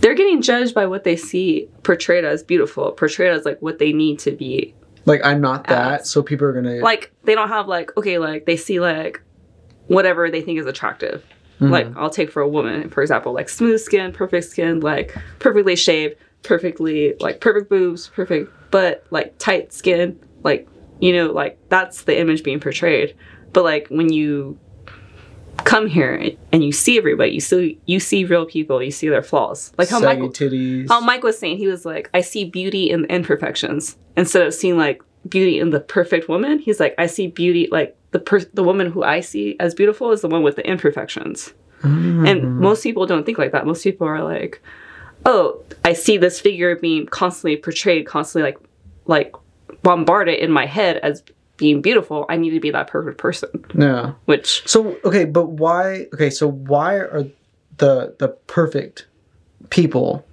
they're getting judged by what they see portrayed as beautiful, portrayed as like what they need to be. Like I'm not that, Ass. so people are gonna Like they don't have like okay, like they see like whatever they think is attractive. Mhm. Like I'll take for a woman, for example, like smooth skin, perfect skin, like perfectly shaved, perfectly like perfect boobs, perfect butt, like tight skin, like you know, like that's the image being portrayed. But like when you come here and you see everybody, you see you see real people, you see their flaws. Like how Michael how Mike was saying, he was like, I see beauty in the imperfections instead of seeing like beauty in the perfect woman. He's like, I see beauty like the per- the woman who I see as beautiful is the one with the imperfections. Mm. And most people don't think like that. Most people are like, oh, I see this figure being constantly portrayed, constantly like like bombarded in my head as being beautiful. I need to be that perfect person. yeah. Which So okay, but why? Okay, so why are the the perfect people?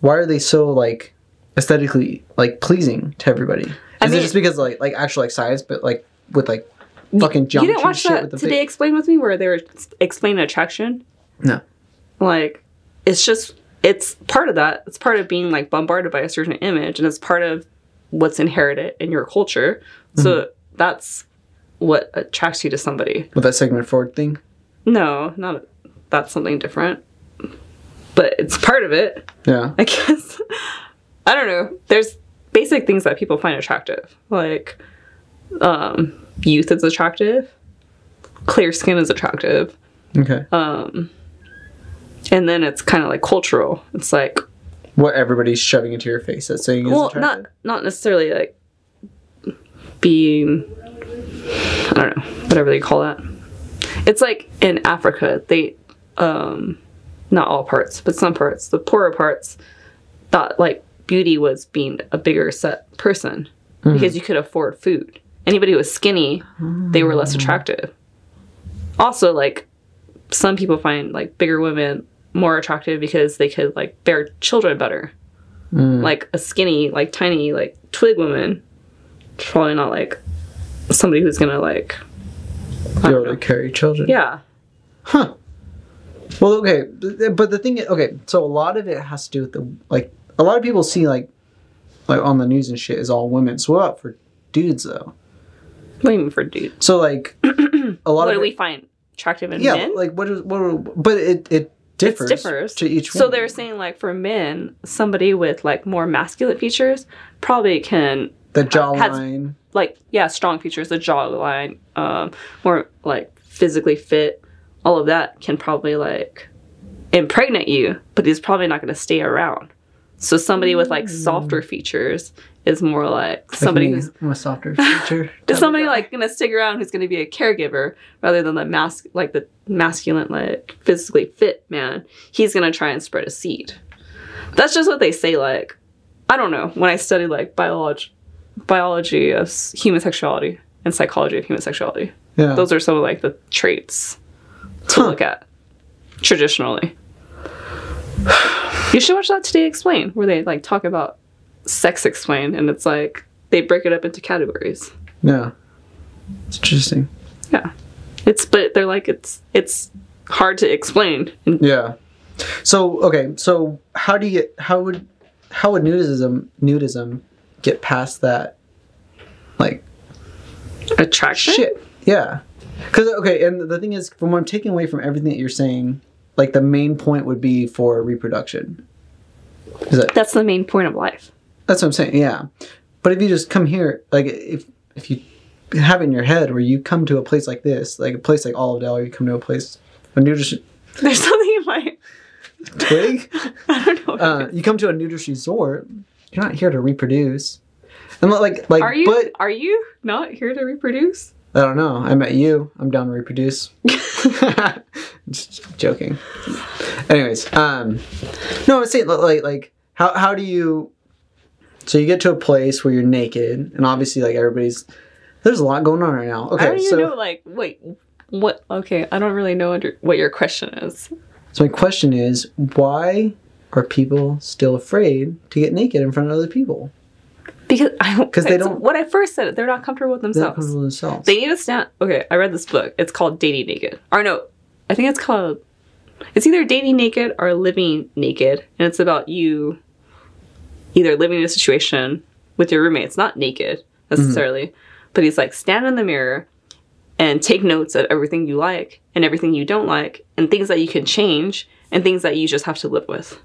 Why are they so like aesthetically like pleasing to everybody? Is I it just because like like actual like size, but like with like fucking you didn't watch shit that today face? explain with me where they were explaining attraction No. like it's just it's part of that it's part of being like bombarded by a certain image and it's part of what's inherited in your culture so mm-hmm. That's what attracts you to somebody With that segment forward thing. no not that's something different but it's part of it Yeah. i guess i don't know there's basic things that people find attractive like um youth is attractive clear skin is attractive Okay. um and then it's kind of like cultural it's like what everybody's shoving into your face that's saying is well attractive. not not necessarily like being i don't know whatever they call that. It's like in africa they um not all parts but some parts the poorer parts thought like beauty was being a bigger set person because you could afford food. Anybody who was skinny they were less attractive. Also like some people find like bigger women more attractive because they could like bear children better. Mm. like a skinny, like tiny, like twig woman. Probably not like somebody who's gonna like. I Be able to carry children. Yeah, Huh. Well, okay, but the thing, is, okay, so a lot of it has to do with the like. A lot of people see like, like on the news and shit is all women. So what about for dudes though? what do you mean for dude? So like, a lot What of do we find attractive in yeah, men? like what is what? are- But it it differs, differs. to each. so they're saying like for men, somebody with like more masculine features probably can the has- jawline. like yeah strong features, the jawline, um, more like physically fit, all of that can probably like impregnate you, but he's probably not going to stay around. So somebody with like softer features is more like like somebody me, who's I'm a softer feature. is somebody like gonna stick around who's gonna be a caregiver rather than the mask like the masculine like physically fit man he's gonna try and spread a seed that's just what they say like i don't know when i studied like biology biology of human sexuality and psychology of human sexuality yeah. those are some of like the traits to Huh. look at traditionally you should watch that today explain where they like talk about sex explain and it's like they break it up into categories yeah. It's interesting. yeah it's but they're like it's it's hard to explain Yeah. So okay, so how do you get how would how would nudism nudism get past that like attraction shit? Yeah. Cuz okay, and the thing is from what I'm taking away from everything that you're saying, like the main point would be for reproduction. Is that that's the main point of life that's what I'm saying? Yeah. But if you just come here like if if you have it in your head where you come to a place like this, like a place like Olive Dell, or you come to a place a nudist there's something in my twig i don't know uh, you come to a nudist resort, you're not here to reproduce. And li- like, like, are you but are you not here to reproduce I don't know. I met you. I'm down to reproduce. Just joking. Anyways, um, no, I'm saying like, like, how how do you? So you get to a place where you're naked, and obviously, like everybody's. There's a lot going on right now. i Okay, don't even so know like wait what okay i don't really know under, what your question is so my question is, why are people still afraid to get naked in front of other people? because I 'Cause they don't- what I first said they're not comfortable with They're not themselves. comfortable with themselves. They need to stand. Okay, I read this book. It's called Dating Naked. Or no, I think it's called. It's either dating naked or living naked, and it's about you either living in a situation with your roommates, not naked necessarily, mm-hmm. but he's like stand in the mirror and take notes of everything you like and everything you don't like, and things that you can change and things that you just have to live with.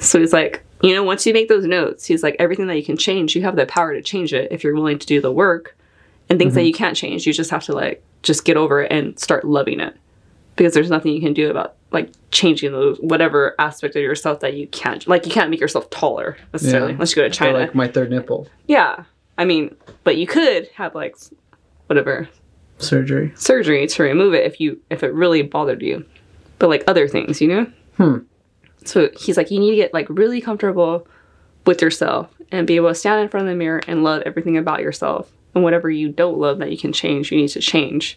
So he's like, you know, once you make those notes, he's like, everything that you can change, you have the power to change it if you're willing to do the work. And things that you can't change, you just have to like just get over it and start loving it. Because there's nothing you can do about like changing those whatever aspect of yourself that you can't like you can't make yourself taller necessarily Yeah. unless you go to Or China. like my third nipple yeah. I mean, but you could have like whatever surgery. surgery to remove it if you if it really bothered you. But like other things, you know? Hmm. So he's like, you need to get like really comfortable with yourself and be able to stand in front of the mirror and love everything about yourself. And whatever you don't love that you can change, you need to change.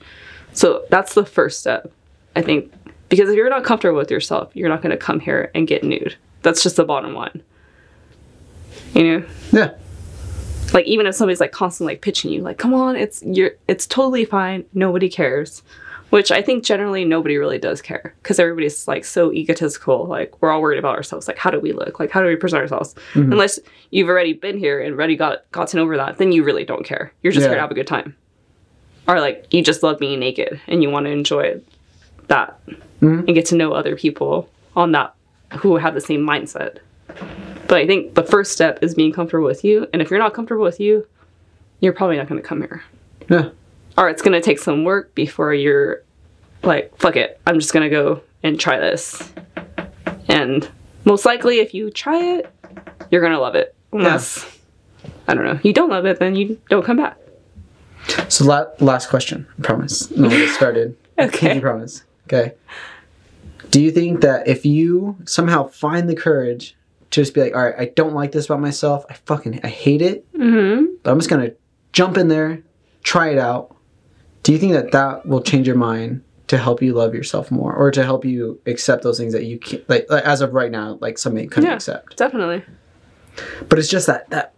So that's the first step, I think. Because if you're not comfortable with yourself, you're not going to come here and get nude. That's just the bottom line. You know? Yeah. like even if somebody's like constantly like pitching you like come on it's you're it's totally fine nobody cares which i think generally nobody really does care because everybody's like so egotistical like we're all worried about ourselves like how do we look like how do we present ourselves unless you've already been here and already got gotten over that then you really don't care you're just here to have a good time or like you just love being naked and you want to enjoy that Mhm. and get to know other people on that who have the same mindset but I think the first step is being comfortable with you. And if you're not comfortable with you, you're probably not going to come here. Yeah. Or it's going to take some work before you're like, fuck it, I'm just going to go and try this. And most likely, if you try it, you're going to love it. Unless, I don't know, you don't love it, then you don't come back. So la- last question. I promise. No, we'll get started. Okay. I promise. Okay. Do you think that if you somehow find the courage to just be like, all right, I don't like this about myself. I fucking I hate it, Mm-hmm. but I'm just gonna jump in there, try it out. Do you think that that will change your mind to help you love yourself more, or to help you accept those things that you can't, like, like as of right now, like somebody couldn't Yeah. accept? Definitely. But it's just that that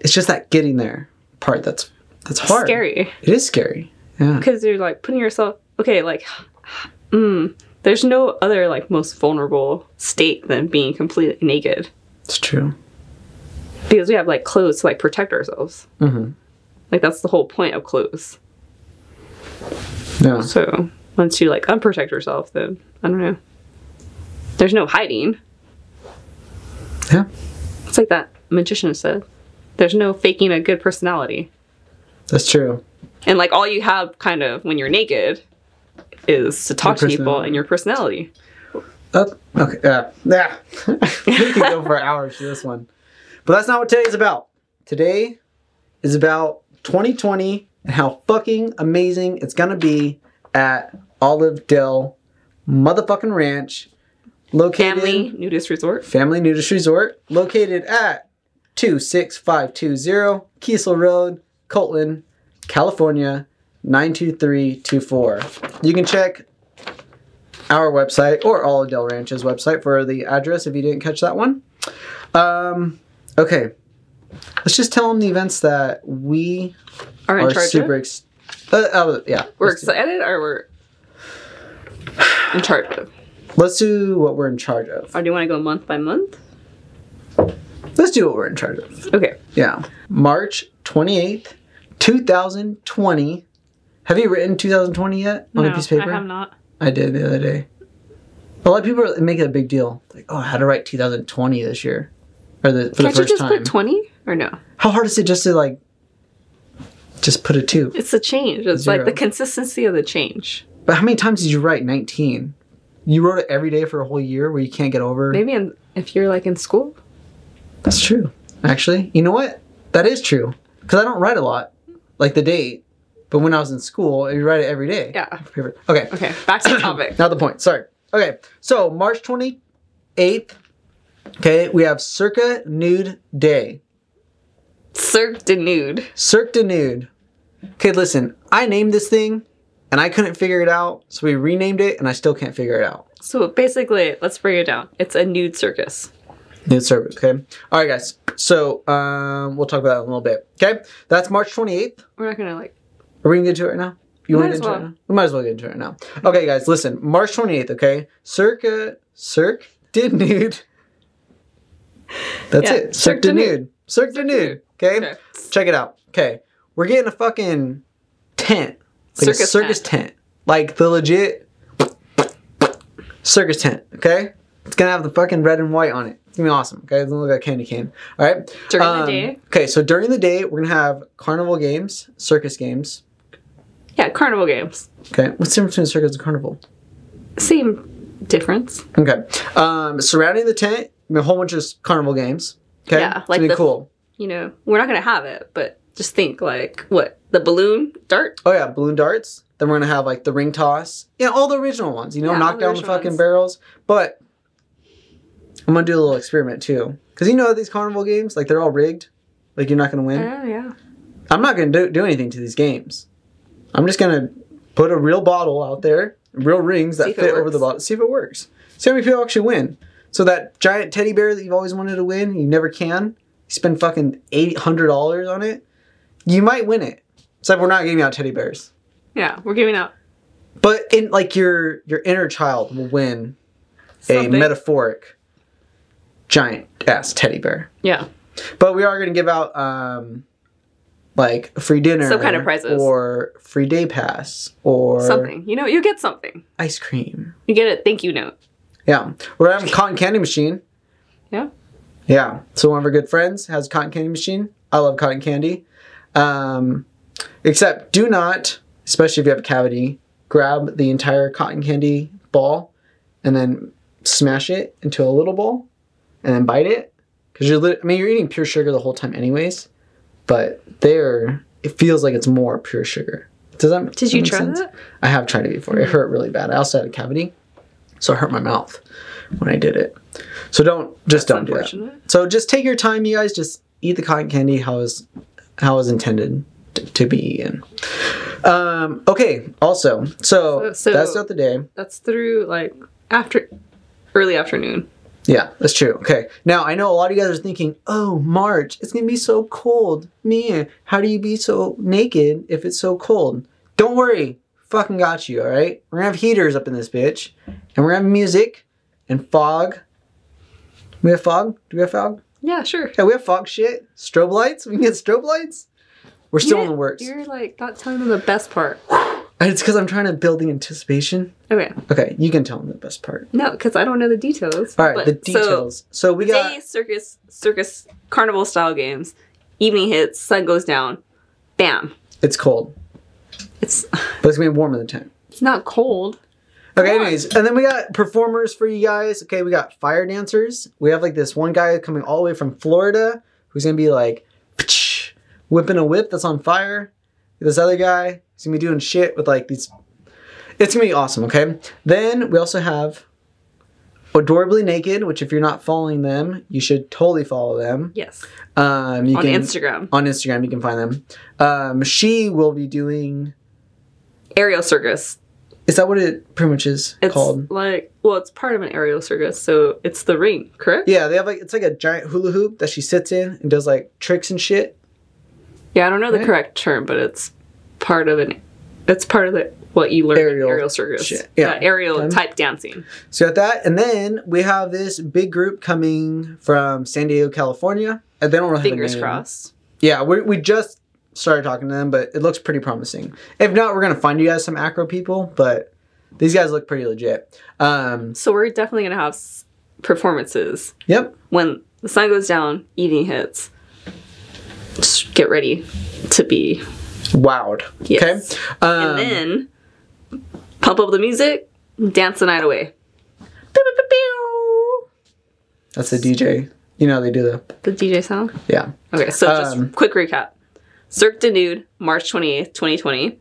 it's just that getting there part that's that's hard. Scary. It is scary. Yeah. because you're like putting yourself okay like mm, there's no other like most vulnerable state than being completely naked It's true. because we have like clothes to like protect ourselves hmm like that's the whole point of clothes Yeah. so once you like unprotect yourself then i don't know there's no hiding Yeah. it's like that magician said there's no faking a good personality That's true. and like all you have kind of when you're naked is to talk to people and your personality Uh, okay. Yeah. Yeah. we could go for hours for this one. But that's not what today's about. Today is about 2020 and how fucking amazing it's gonna be at Olive Dell motherfucking ranch located family nudist resort Family Nudist Resort, located at 26520 Keissel Road, Colton, California, 92324. You can check our website or Olive Dell Ranch's website for the address if you didn't catch that one. Um, okay. Let's just tell them the events that we are in are charge super of ex- uh, uh, yeah. we're do- excited or we're in charge of Let's do what we're in charge of. or do you want to go month by month Let's do what we're in charge of. okay Yeah. March 28th, 2020. Have you written 2020 yet on a piece of paper? i have not I did the other day. A lot of people make it a big deal. Like, oh, I had to write 2020 this year. Or the, for can't the you just time. put 20 or no How hard is it just to, like, just put a two? it's the change it's Zero. like the consistency of the change But how many times did you write 19? You wrote it every day for a whole year where you can't get over. maybe in, if you're like in school That's true. Actually, you know what? That is true. Because I don't write a lot, like the date. But when I was in school, you write it every day. yeah Paper. Okay. okay back to the topic Not the point. Sorry. Okay. So March 28th. Okay, we have Circa Nude Day. Cirque de nude Cirque de Nude. Okay, listen. I named this thing, and I couldn't figure it out, so we renamed it, and I still can't figure it out. so basically let's bring it down it's a nude circus Nude circus, Okay. All right, guys. So um, we'll talk about that in a little bit. Okay. That's March 28th. we're not gonna like Are we gonna get to it right now? You want Might to as get into well. it? now? We might as well get into it right now. Okay, guys, listen. March 28th, okay? Circa, Cirque did nude. That's Yeah, it. Cirque Cirque de de nude. Nude. Cirque de nude, okay? Okay. Check it out. Okay, we're getting a fucking tent. Like a Circus circus tent. Like the legit circus tent, okay? It's gonna have the fucking red and white on it. It's gonna be awesome, okay? It's gonna look like a candy cane. Alright? During Um, the day. Okay, so during the day, we're gonna have carnival games, circus games. Yeah, carnival games. Okay, what's the difference between circus and carnival? Same difference. Okay, um, surrounding the tent, a whole bunch of carnival games. Okay, Yeah, It's like gonna be the- cool. You know, we're not gonna have it, but just think like what the balloon dart. Oh yeah, balloon darts. Then we're gonna have like the ring toss. Yeah, all the original ones. You know, Yeah, knock the down the fucking ones. barrels. But I'm gonna do a little experiment too, because you know these carnival games, like they're all rigged. Like you're not gonna win. Oh yeah. I'm not gonna do, do anything to these games. I'm just gonna put a real bottle out there, real rings that See if it fit over the bottle. See if it works. See how many people actually win. So that giant teddy bear that you've always wanted to win, you never can. You spend fucking eight hundred dollars on it. You might win it. Except we're not giving out teddy bears. Yeah, we're giving out But in like your your inner child will win a metaphoric giant ass teddy bear. yeah. But we are going to give out um like a free dinner, Some kind of prizes. or free day pass, or Something. You know, you get something. ice cream. You get a thank you note. Yeah, we're having a cotton candy machine. Yeah. Yeah, so one of our good friends has a cotton candy machine. I love cotton candy. Um, except do not, especially if you have a cavity, grab the entire cotton candy ball and then smash it into a little ball and then bite it. Because you're, lit- I mean, you're eating pure sugar the whole time, anyways. But there, it feels like it's more pure sugar. Does that? Did you try sense? that? I have tried it before. It hurt really bad. I also had a cavity, so it hurt my mouth when I did it. So don't just That's don't do that. So just take your time, you guys. Just eat the cotton candy how is how is intended t- to be eaten. Um, okay. Also, so, So- so- that's not the day. That's through like after early afternoon. Yeah, that's true. Okay. Now I know a lot of you guys are thinking, "Oh, March, it's gonna be so cold. Man, how do you be so naked if it's so cold?" Don't worry, fucking got you. All right. We're gonna have heaters up in this bitch, and we're gonna have music and fog. We have fog. Do we have fog? Yeah, sure. Yeah, we have fog shit. Strobe lights. We can get strobe lights. We're still in the works. You're like not telling them the best part. It's because I'm trying to build the anticipation. Okay. Okay, you can tell them the best part. No, because I don't know the details. All right, But- the details. So, we So, got day circus, circus, carnival style games. Evening hits, sun goes down. Bam. it's cold, It's but it's gonna be warm in the tent. it's not cold. Okay, anyways, and then we got performers for you guys. Okay, we got fire dancers. We have like this one guy coming all the way from Florida who's gonna be like whipping a whip that's on fire. This other guy, he's gonna be doing shit with like these. It's gonna be awesome. Okay, then we also have adorably naked, which if you're not following them, you should totally follow them. Yes. Um, you On can Instagram. on Instagram you can find them. Um, she will be doing. Aerial circus. Is that what it pretty much is It's called? like well, it's part of an aerial circus, so it's the ring, correct? Yeah, they have like it's like a giant hula hoop that she sits in and does like tricks and shit. Yeah, I don't know the correct term, but it's part of an. It's part of the what you learn Aerial in aerial circus. shit. Yeah. Yeah, aerial type dancing. So at that, and then we have this big group coming from San Diego, California. And they don't really Fingers have a name. crossed. Yeah, we we just started talking to them, but it looks pretty promising. If not, we're gonna find you guys some acro people, but these guys look pretty legit. Um, So we're definitely gonna have s- performances yep. when the sun goes down, evening hits. Just get ready to be. Wowed. Yes. Okay. Um, and then pump up the music, dance the night away. that's the DJ. You know they do the The DJ sound. yeah. Okay, so just Um, quick recap. Cirque de Nude, March 28th, 2020.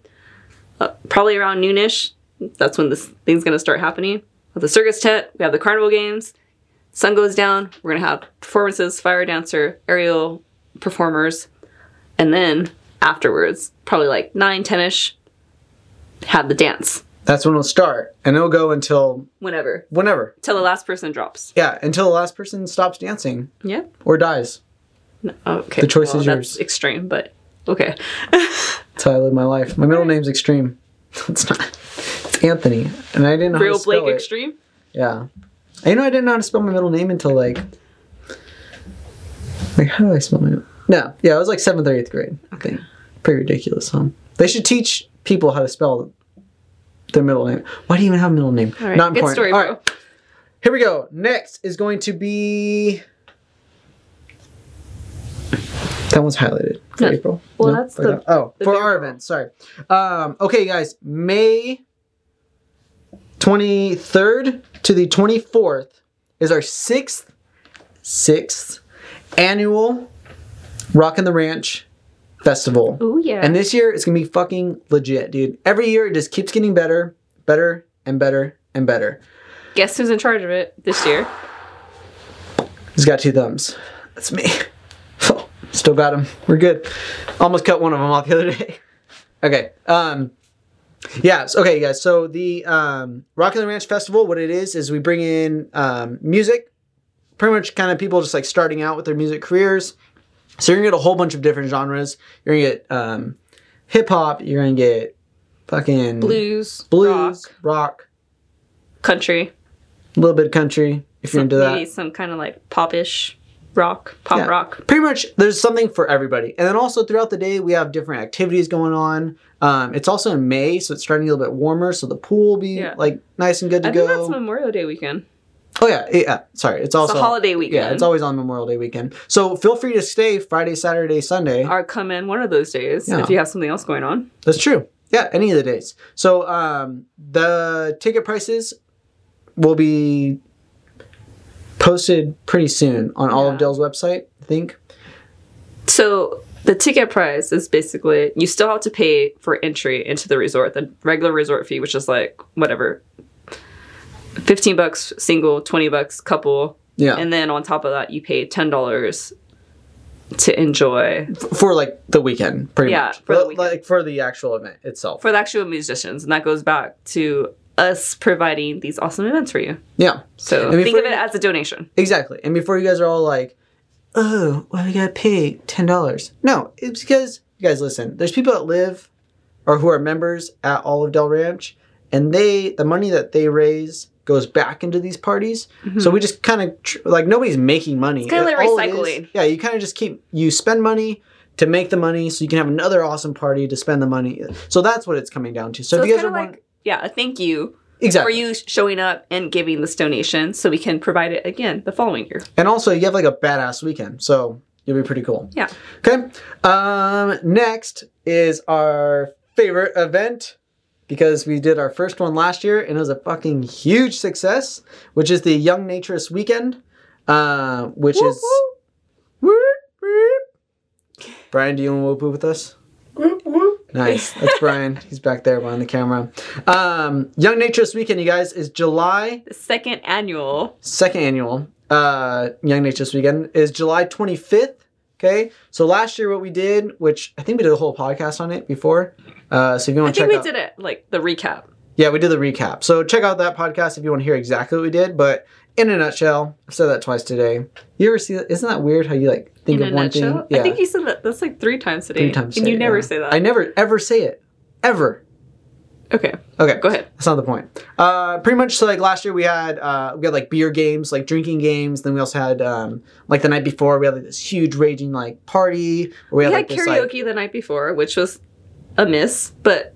Uh, probably around noonish. That's when this thing's going to start happening. With the circus tent, we have the carnival games. Sun goes down. We're going to have performances, fire dancer, aerial performers. And then afterwards, probably like 9, 10 ish, have the dance. That's when it'll start, and it'll go until Whenever. whenever. Till the last person drops. Yeah, until the last person stops dancing Yeah. or dies. No, okay. The choice is That's yours. extreme, but okay. That's how I live my life. My middle name's Extreme. it's not. It's Anthony, and I didn't know how to spell Blake it. Extreme. Yeah. And you know, I didn't know how to spell my middle name until like. Like, how do I spell my? name? No, yeah, it was like seventh or eighth grade. I think. Pretty ridiculous, huh? They should teach people how to spell their middle name. Why do you even have a middle name? All right, Not important. story, All right, here we go. Next is going to be. That one's highlighted for No. April. Well, that's for the- that- oh the for our event. Sorry. Um, okay, guys. May 23rd to the 24th is our sixth, sixth annual Rockin' the Ranch festival. Oh yeah. And this year it's gonna be fucking legit, dude. Every year it just keeps getting better, better, and better, and better. Guess who's in charge of it this year? He's got two thumbs. That's me. Still got them. We're good. Almost cut one of them off the other day. Okay. Um. Yeah. Okay, guys. So the um, the Ranch Festival, what it is, is we bring in um, music, pretty much kind of people just like starting out with their music careers. So you're gonna get a whole bunch of different genres. You're gonna get um, hip hop. You're gonna get fucking Blues, blues, rock, rock, country. a little bit of country if you're into that. Maybe some kind of like popish rock, pop Yeah. rock. pretty much there's something for everybody and then also throughout the day we have different activities going on um, it's also in may so it's starting to get a little bit warmer so the pool will be Yeah. like nice and good to I think go that's Memorial Day weekend. oh yeah yeah sorry it's also it's a holiday weekend. yeah it's always on memorial day weekend so feel free to stay friday saturday sunday or come in one of those days Yeah. if you have something else going on. that's true yeah any of the days so um, the ticket prices will be posted pretty soon on all Yeah. of dell's website i think So the ticket price is basically you still have to pay for entry into the resort, the regular resort fee, which is like whatever, fifteen bucks single, twenty bucks couple, yeah and then on top of that you pay ten dollars to enjoy for like the weekend, pretty Yeah, much. for the weekend. Like for the actual event itself. for the actual musicians, and that goes back to us providing these awesome events for you. yeah, So think of it as a donation. exactly. And before you guys are all like, "Oh, why we gotta pay ten dollars?" No, it's because you guys listen. There's people that live or who are members at Olive Dell Ranch, and they the money that they raise goes back into these parties. So we just kind of tr- like nobody's making money. Mm-hmm. kinda like it is- recycling. yeah, you kind of just keep you spend money. To make the money, so you can have another awesome party to spend the money. So that's what it's coming down to. So, So if you guys are of want- like yeah, a thank you exactly, for you showing up and giving this donation, so we can provide it again the following year. And also, you have like a badass weekend, so you'll be pretty cool. Yeah. Okay. Um, next is our favorite event because we did our first one last year and it was a fucking huge success, which is the Young Naturist Weekend, uh, which Whoop, is. Whoop. Brian, do you want to whoop with us? Nice. That's Brian. He's back there behind the camera. Um, Young Naturist Weekend, you guys, is July The second annual. second annual uh, Young Naturist Weekend is July 25th. Okay, so last year what we did, which I think we did a whole podcast on it before. Uh, so if you I want to think we out, did it like the recap. yeah, we did the recap. So check out that podcast if you want to hear exactly what we did. But in a nutshell, I've said that twice today. You ever see that? Isn't that weird how you like think in of a one nutshell. thing? Yeah, I think you said that. That's like three times today. three times. and you never yeah. say that. I never ever say it ever. okay, Okay, go ahead. That's not the point. Uh, pretty much, so like last year we had uh, we had like beer games, like drinking games. Then we also had um, like the night before we had like this huge raging like party. We We had, had like this like karaoke the night before, which was a miss, but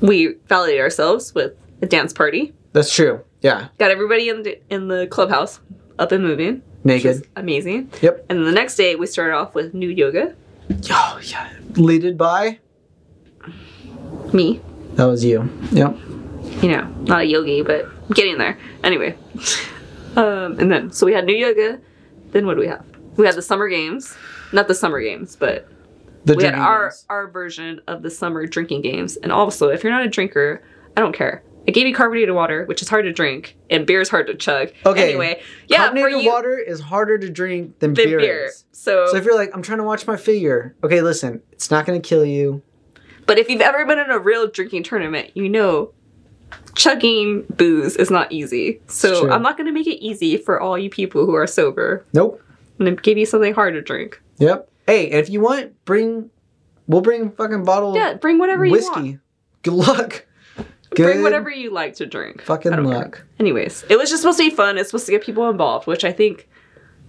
we validated ourselves with a dance party. that's true. Yeah, Got everybody in the in the clubhouse up and moving. Naked. amazing. Yep. And then the next day we started off with new yoga. Oh yeah, leaded by Me, that was you. Yep. you know, not a yogi, but getting there. Anyway, um, and then so we had new yoga. Then what do we have? We had the summer games, not the summer games, but The we had our games. our version of the summer drinking games. And also, if you're not a drinker, I don't care. I gave you carbonated water, which is hard to drink, and beer is hard to chug. Okay. Anyway, yeah, Carbonated you, water is harder to drink than than beer. beer. So, So if you're like, I'm trying to watch my figure. Okay, listen, it's not gonna kill you. but if you've ever been in a real drinking tournament, you know chugging booze is not easy. So. I'm not going to make it easy for all you people who are sober. Nope. I'm going to give you something hard to drink. Yep. Hey, and if you want, bring. We'll bring fucking bottle. Yeah, bring whatever you want. whiskey. want. Good luck. Good Bring whatever you like to drink. fucking don't care. luck. Anyways, it was just supposed to be fun. It's supposed to get people involved, which I think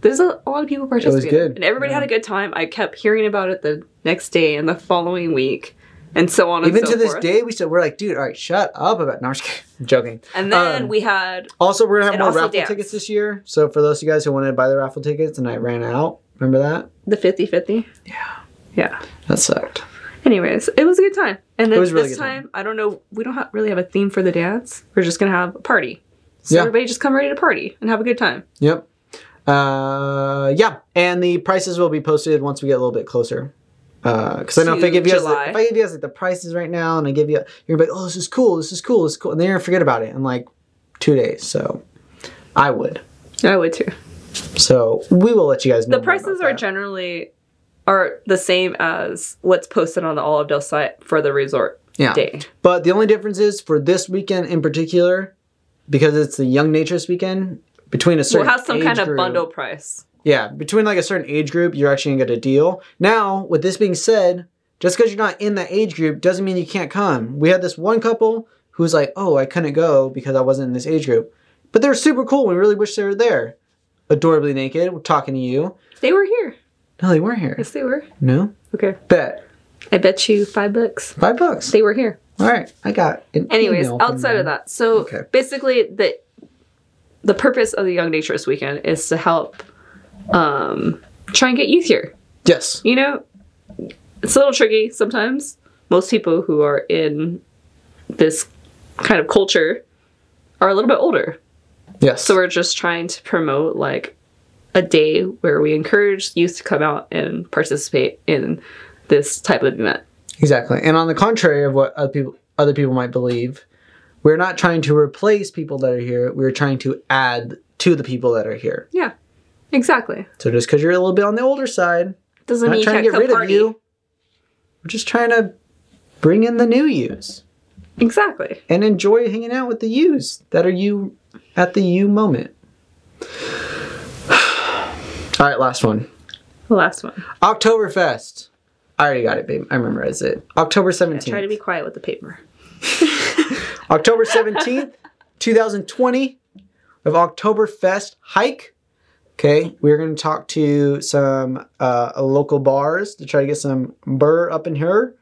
there's a, a lot of people participating. good, And everybody yeah. had a good time. I kept hearing about it the next day and the following week and so on and Even so to this forth. day, we still we're like, dude, all right, shut up about. No, I'm joking. And then Um, we had Also, we're gonna have more raffle dance. tickets this year. So for those of you guys who wanted to buy the raffle tickets and I ran out, remember that? the 50 50. Yeah. Yeah. That sucked. Anyways, it was a good time. And then really this time. time, I don't know, we don't really have a theme for the dance. We're just going to have a party. So Yeah. everybody just come ready to party and have a good time. Yep. Uh, yeah, and the prices will be posted once we get a little bit closer. Because I know if I give you guys, if I give you guys like the prices right now, and I give you, you're gonna be like, oh, this is cool, this is cool, this is cool, and then you're gonna forget about it in like two days. So, I would. I would too. So we will let you guys know. The prices are that. generally are the same as what's posted on the Olive Dell site for the resort yeah. day. But the only difference is for this weekend in particular, because it's the Young Naturist weekend. Between a certain We'll have some age kind of group- bundle price. Yeah, between like a certain age group, you're actually gonna get a deal. Now, with this being said, just because you're not in that age group doesn't mean you can't come. We had this one couple who was like, "Oh, I couldn't go because I wasn't in this age group," but they're super cool. We really wish they were there. Adorably naked, we're talking to you. They were here. No, they weren't here. Yes, they were. No, Okay. bet I bet you five bucks. five bucks. They were here. All right, I got. An Anyways, outside of that, so Okay. basically the the purpose of the Young Naturist Weekend is to help um, try and get youth here. yes, You know, it's a little tricky sometimes. Most people who are in this kind of culture are a little bit older. yes. So we're just trying to promote like a day where we encourage youth to come out and participate in this type of event. Exactly. And on the contrary of what other people other people might believe, we're not trying to replace people that are here. We're trying to add to the people that are here. Yeah, exactly. So just because you're a little bit on the older side, Doesn't mean trying to get rid party. of you. We're just trying to bring in the new yous Exactly. and enjoy hanging out with the yous that are you at the you moment. All right, last one. The last one. Oktoberfest. I already got it, babe. I memorize it. October 17th. Try to be quiet with the paper. October 17th, 2020, of Oktoberfest hike. Okay, we're going to talk to some uh, local bars to try to get some burr up in here.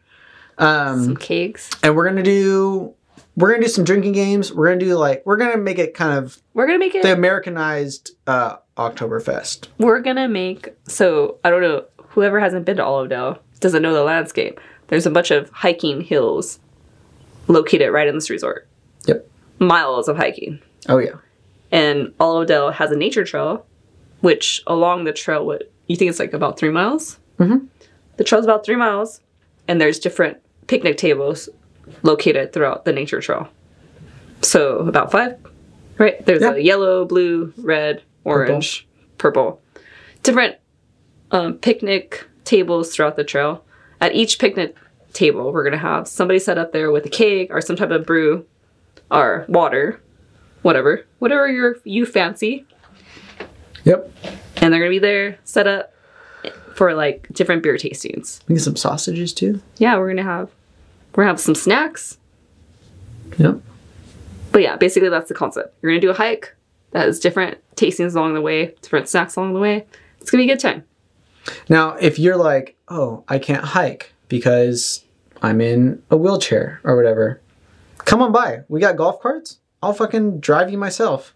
Um, Some cakes. and we're going to do we're to do some drinking games. We're to do like we're to make it kind of We're gonna make it. the Americanized uh, Oktoberfest. we're gonna make. So I don't know. Whoever hasn't been to Olive Dell doesn't know the landscape. There's a bunch of hiking hills located right in this resort. Yep. Miles of hiking. Oh yeah. and Olive Dell has a nature trail, which along the trail, what you think it's like about three miles? Mhm. The trail's about three miles, and there's different picnic tables located throughout the nature trail. So about five, right? There's Yeah. a yellow, blue, red, orange, purple, different um, picnic tables throughout the trail. At each picnic table, we're gonna have somebody set up there with a cake or some type of brew or water whatever, whatever your you fancy, Yep. and they're gonna be there set up for like different beer tastings. We get some sausages too. Yeah, we're gonna have we're gonna have some snacks, Yep. but yeah, basically that's the concept. You're gonna do a hike that has different tastings along the way, different snacks along the way. It's gonna be a good time. Now, if you're like, oh, I can't hike because I'm in a wheelchair or whatever, come on by. We got golf carts. I'll fucking drive you myself.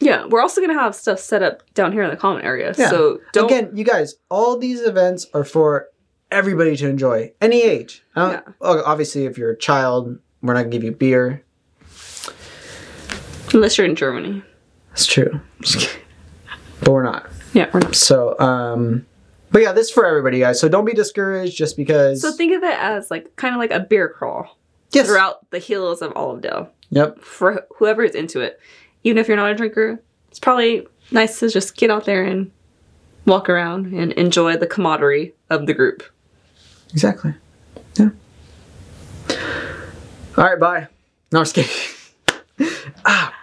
Yeah, we're also gonna have stuff set up down here in the common area. Yeah. So don't Again, you guys, all these events are for everybody to enjoy, any age. Yeah. Obviously, if you're a child, we're not gonna give you beer. unless you're in Germany. That's true. But we're not. Yeah, we're not. So, um, but yeah, this is for everybody, guys. So don't be discouraged just because. So think of it as like kind of like a beer crawl yes. throughout the hills of Olive Dell. Yep. for whoever is into it. Even if you're not a drinker, it's probably nice to just get out there and walk around and enjoy the camaraderie of the group. Exactly. Yeah. All right, bye. No, I'm just kidding. ah.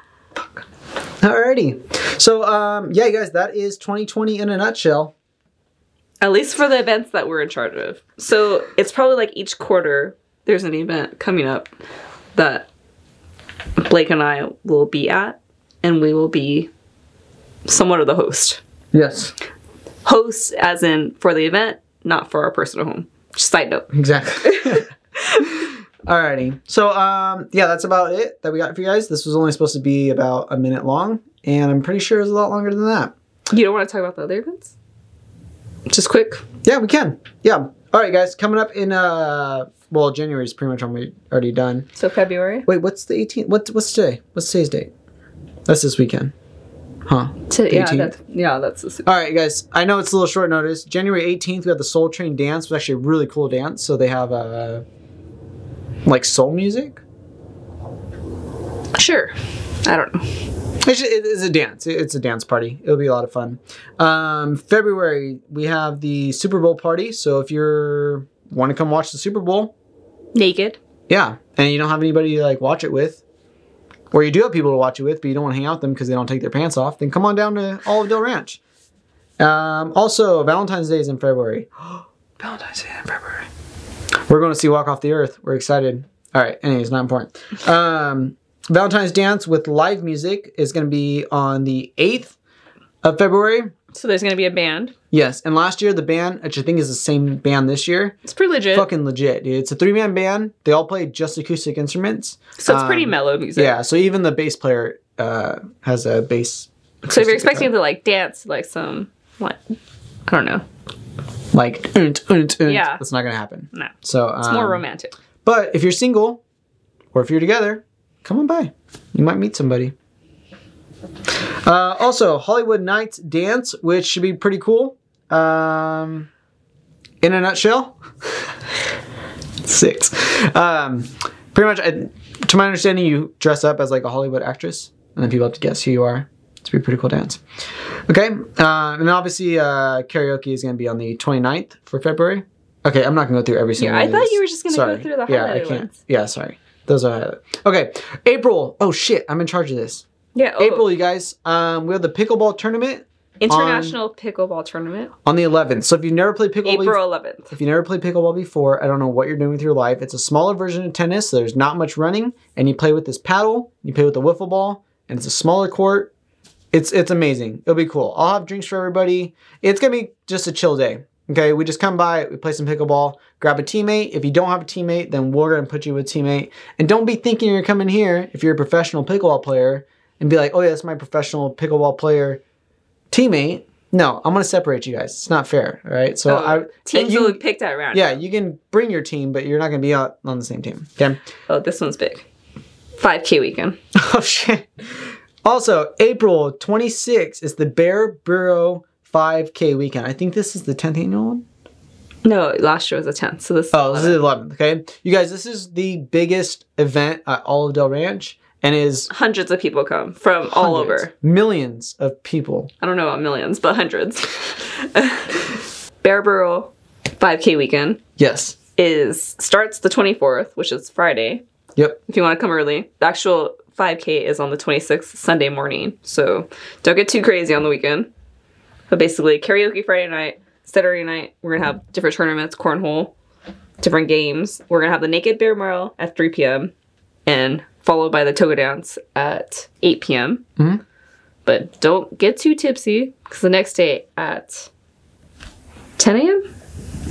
Alrighty. So, um, yeah, you guys, that is 2020 in a nutshell. At least for the events that we're in charge of. So it's probably like each quarter there's an event coming up that Blake and I will be at, and we will be somewhat of the host. Yes. Host, as in for the event, not for our personal home. Just side note. Exactly. Alrighty. So um yeah, that's about it that we got for you guys. This was only supposed to be about a minute long, and I'm pretty sure it's a lot longer than that. You don't want to talk about the other events? Just quick. Yeah, we can. Yeah. Alright guys, coming up in uh well January is pretty much already already done. So February. Wait, what's the 18th? What what's today? What's today's date? That's this weekend. Huh. To, yeah, that's, yeah, that's the All right, guys. I know it's a little short notice. January 18th, we have the Soul Train dance. It's actually a really cool dance. So they have uh, like soul music. Sure. I don't know. It's, just, it is a dance. It's a dance party. It'll be a lot of fun. Um, February, we have the Super Bowl party. So if you're want to come watch the Super Bowl, Naked. yeah, and you don't have anybody to like watch it with, or you do have people to watch it with, but you don't want to hang out with them because they don't take their pants off, then come on down to Olive Dell Ranch. Um, also, Valentine's Day is in February. Valentine's Day in February. We're going to see Walk Off the Earth. We're excited. All right. Anyways, not important. Um, Valentine's Dance with live music is going to be on the 8th of February. So there's gonna be a band. Yes. And last year, the band, which I think is the same band this year, It's pretty legit. fucking legit, dude. It's a three man band. They all play just acoustic instruments. so it's pretty Um, mellow music. Yeah. So even the bass player uh, has a bass. So if you're expecting guitar. to like dance like some what I don't know. Like, unt, unt, unt, Yeah. that's not to happen. No. So It's more um, romantic. But if you're single, or if you're together, come on by. You might meet somebody. Uh, also, Hollywood Nights Dance, which should be pretty cool. Um, in a nutshell, six. Um, pretty much, I, to my understanding, you dress up as like a Hollywood actress, and then people have to guess who you are. It's be a pretty, cool dance. Okay, uh, and obviously, uh, karaoke is going to be on the 29th for February. Okay, I'm not going to go through every single. Yeah, I thought you were just gonna go through the Yeah, I can't. ones. Yeah, sorry. Those are. Okay, April. Oh shit, I'm in charge of this. Yeah. Oh, April, you guys. Um, we have the pickleball tournament International Pickleball Tournament. on the 11th. So if you've never played pickleball, before, April 11th. if you never played pickleball before, I don't know what you're doing with your life. It's a smaller version of tennis. So there's not much running, and you play with this paddle. You play with the wiffle ball, and it's a smaller court. It's it's amazing. It'll be cool. I'll have drinks for everybody. It's gonna be just a chill day. Okay, we just come by, we play some pickleball, grab a teammate. If you don't have a teammate, then we're gonna put you with a teammate. And don't be thinking you're coming here if you're a professional pickleball player and be like, oh yeah, that's my professional pickleball player teammate. No, I'm gonna separate you guys. It's not fair. All right. So Oh, I Teams you- will be picked at random. yeah, you can bring your team, but you're not gonna be on, on the same team. Okay. Oh, this one's big. 5K weekend. Oh shit. Also, April 26th is the Bear Burrow 5K weekend. I think this is the 10th annual one. No, last year was the 10th. So this. Oh, this is the 11th. Okay, you guys, this is the biggest event at Olive Dell Ranch, and is hundreds of people come from all over. millions of people. I don't know about millions, but hundreds. Bearborough 5K weekend Yes. is starts the 24th, which is Friday. Yep. If you want to come early, the actual 5K is on the 26th, Sunday morning. So don't get too crazy on the weekend. But basically, karaoke Friday night, Saturday night, we're gonna have different tournaments, cornhole, different games. We're gonna have the Naked Bear Mile at 3 p.m. and followed by the Toga Dance at 8 p.m. Mhm. But don't get too tipsy because the next day at 10 a.m.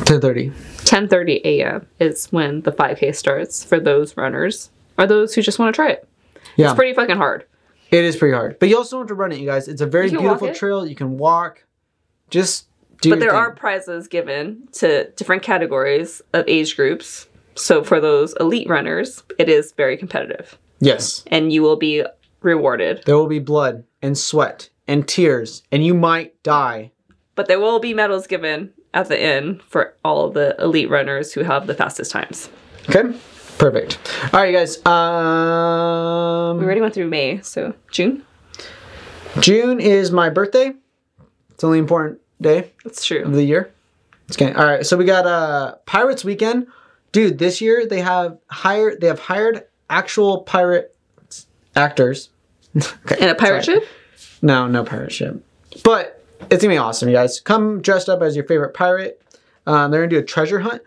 10:30. 10:30 a.m. is when the 5K starts for those runners or those who just want to try it. Yeah. It's pretty fucking hard. It is pretty hard, but you also don't have to run it, you guys. It's a very You can walk beautiful trail. You can walk. Just do. But there are prizes given to different categories of age groups. So for those elite runners, it is very competitive yes. and you will be rewarded. There will be blood and sweat and tears, and you might die. But there will be medals given at the end for all the elite runners who have the fastest times. Okay. Perfect. All right, guys. Um, We already went through May, so June. June is my birthday. It's the only important day That's true. of the year. Okay. All right. So we got uh Pirates Weekend, dude. This year they have hired they have hired actual pirate actors. okay, And a pirate sorry. ship? No, no pirate ship. But it's gonna be awesome, you guys. Come dressed up as your favorite pirate. Um, they're gonna do a treasure hunt.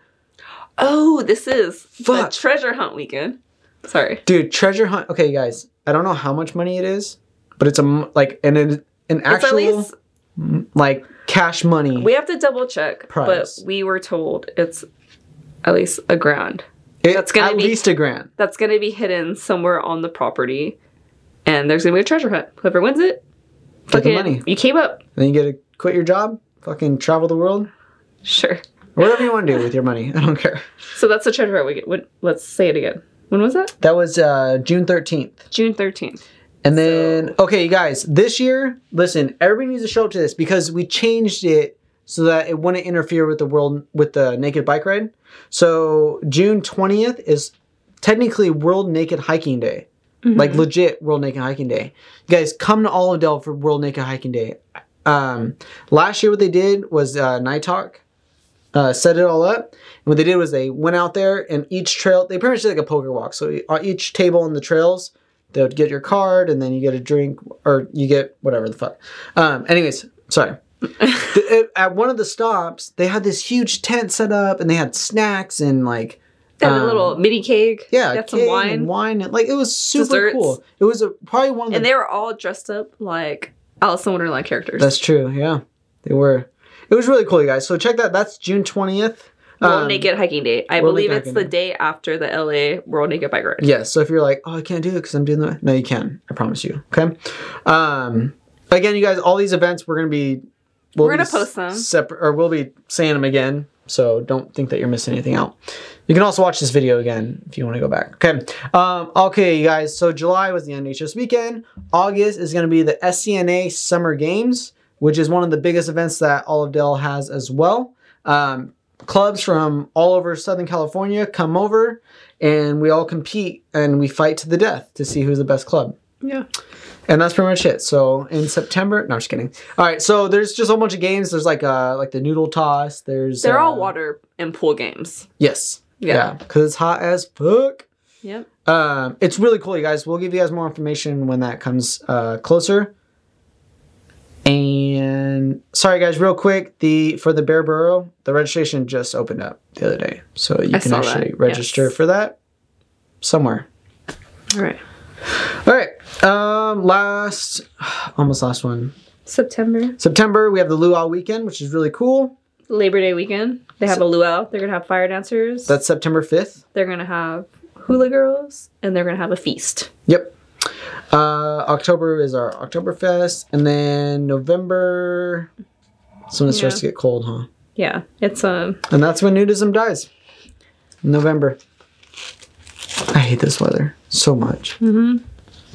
Oh, this is Fuck. treasure hunt weekend. Sorry. Dude, treasure hunt. Okay, guys, I don't know how much money it is, but it's a m- like an an, an It's at actual least like cash money. we have to double check, Price. but we were told it's at least a grand. It- that's gonna at be- least a grand. That's going to be hidden somewhere on the property, and there's going to be a treasure hunt. Whoever wins it, Get the fucking, money. you came up. Then you get to quit your job, fucking travel the world, Sure. Whatever you want to do with your money. I don't care. So that's the treasure hunt we get. When, let's say it again. When was that? That was uh, June thirteenth. June 13th. And then, okay, you guys, this year, listen, everybody needs to show up to this because we changed it so that it wouldn't interfere with the world with the naked bike ride. So June twentieth is technically World Naked Hiking Day, like legit World Naked Hiking Day. You guys come to Olive Dell for World Naked Hiking Day. Um, last year, what they did was uh, Night Talk. Uh, set it all up, and what they did was they went out there and each trail they pretty much did like a poker walk. So each table on the trails, they would get your card and then you get a drink or you get whatever the fuck. Um, anyways, sorry. The- at one of the stops, they had this huge tent set up and they had snacks and like Got a um, little mini cake. yeah, Got some wine. and wine and like it was super Desserts. cool. It was a, probably one of the And they were all dressed up like Alice in Wonderland characters. That's true. Yeah, they were. It was really cool, you guys. So check that. That's June twentieth. World Naked Hiking Day. I World believe it's the Hiking day after the LA World Naked Bike Ride. Yes. So if you're like, oh, I can't do it because I'm doing the no, you can. I promise you. Okay. Um. Again, you guys, all these events we're gonna be. we'll We're gonna be post them. separate, or we'll be saying them again. So don't think that you're missing anything out. You can also watch this video again if you want to go back. Okay. Um, okay, you guys. So July was the NHS weekend. August is going to be the SCNA Summer Games, which is one of the biggest events that Olive Dell has as well. Um, clubs from all over Southern California come over, and we all compete and we fight to the death to see who's the best club. Yeah. And that's pretty much it. So in September, no, I'm just kidding. All right, so there's just a whole bunch of games. There's like uh like the noodle toss. There's They're uh, all water and pool games. Yes. Yeah. Yeah, because it's hot as fuck. Yep. Um, it's really cool, you guys. We'll give you guys more information when that comes uh, closer. And sorry, guys, real quick, the for the Bear Burrow, the registration just opened up the other day, so you I can saw that, actually register yes. for that somewhere. All right. All right. Um, last, almost last one. September. September, we have the Luau weekend, which is really cool. Labor Day weekend. They have a luau. They're gonna have fire dancers. That's September fifth. they're gonna have hula girls, and they're gonna have a feast. Yep. Uh, October is our Oktoberfest, and then November. That's when it starts Yeah. to get cold, huh? Yeah, it's um. And that's when nudism dies. November. I hate this weather so much. mhm.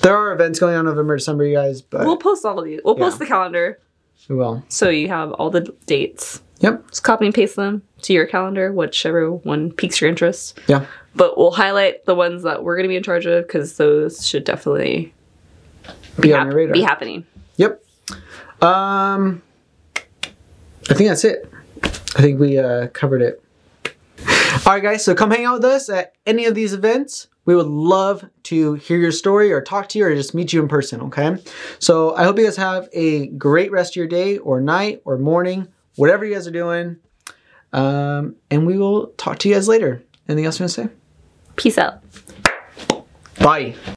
There are events going on November, December, you guys, but We'll post all of these. We'll post the calendar we will. so you have all the dates. Yep. Just copy and paste them to your calendar, whichever one piques your interest. Yeah. But we'll highlight the ones that we're gonna be in charge of because those should definitely Be hap- your radar. be happening. Yep. Um, I think that's it. I think we uh, covered it. All right, guys. So come hang out with us at any of these events. We would love to hear your story or talk to you or just meet you in person. Okay. So I hope you guys have a great rest of your day or night or morning, whatever you guys are doing. Um, and we will talk to you guys later. Anything else you want to say? Peace out. Bye.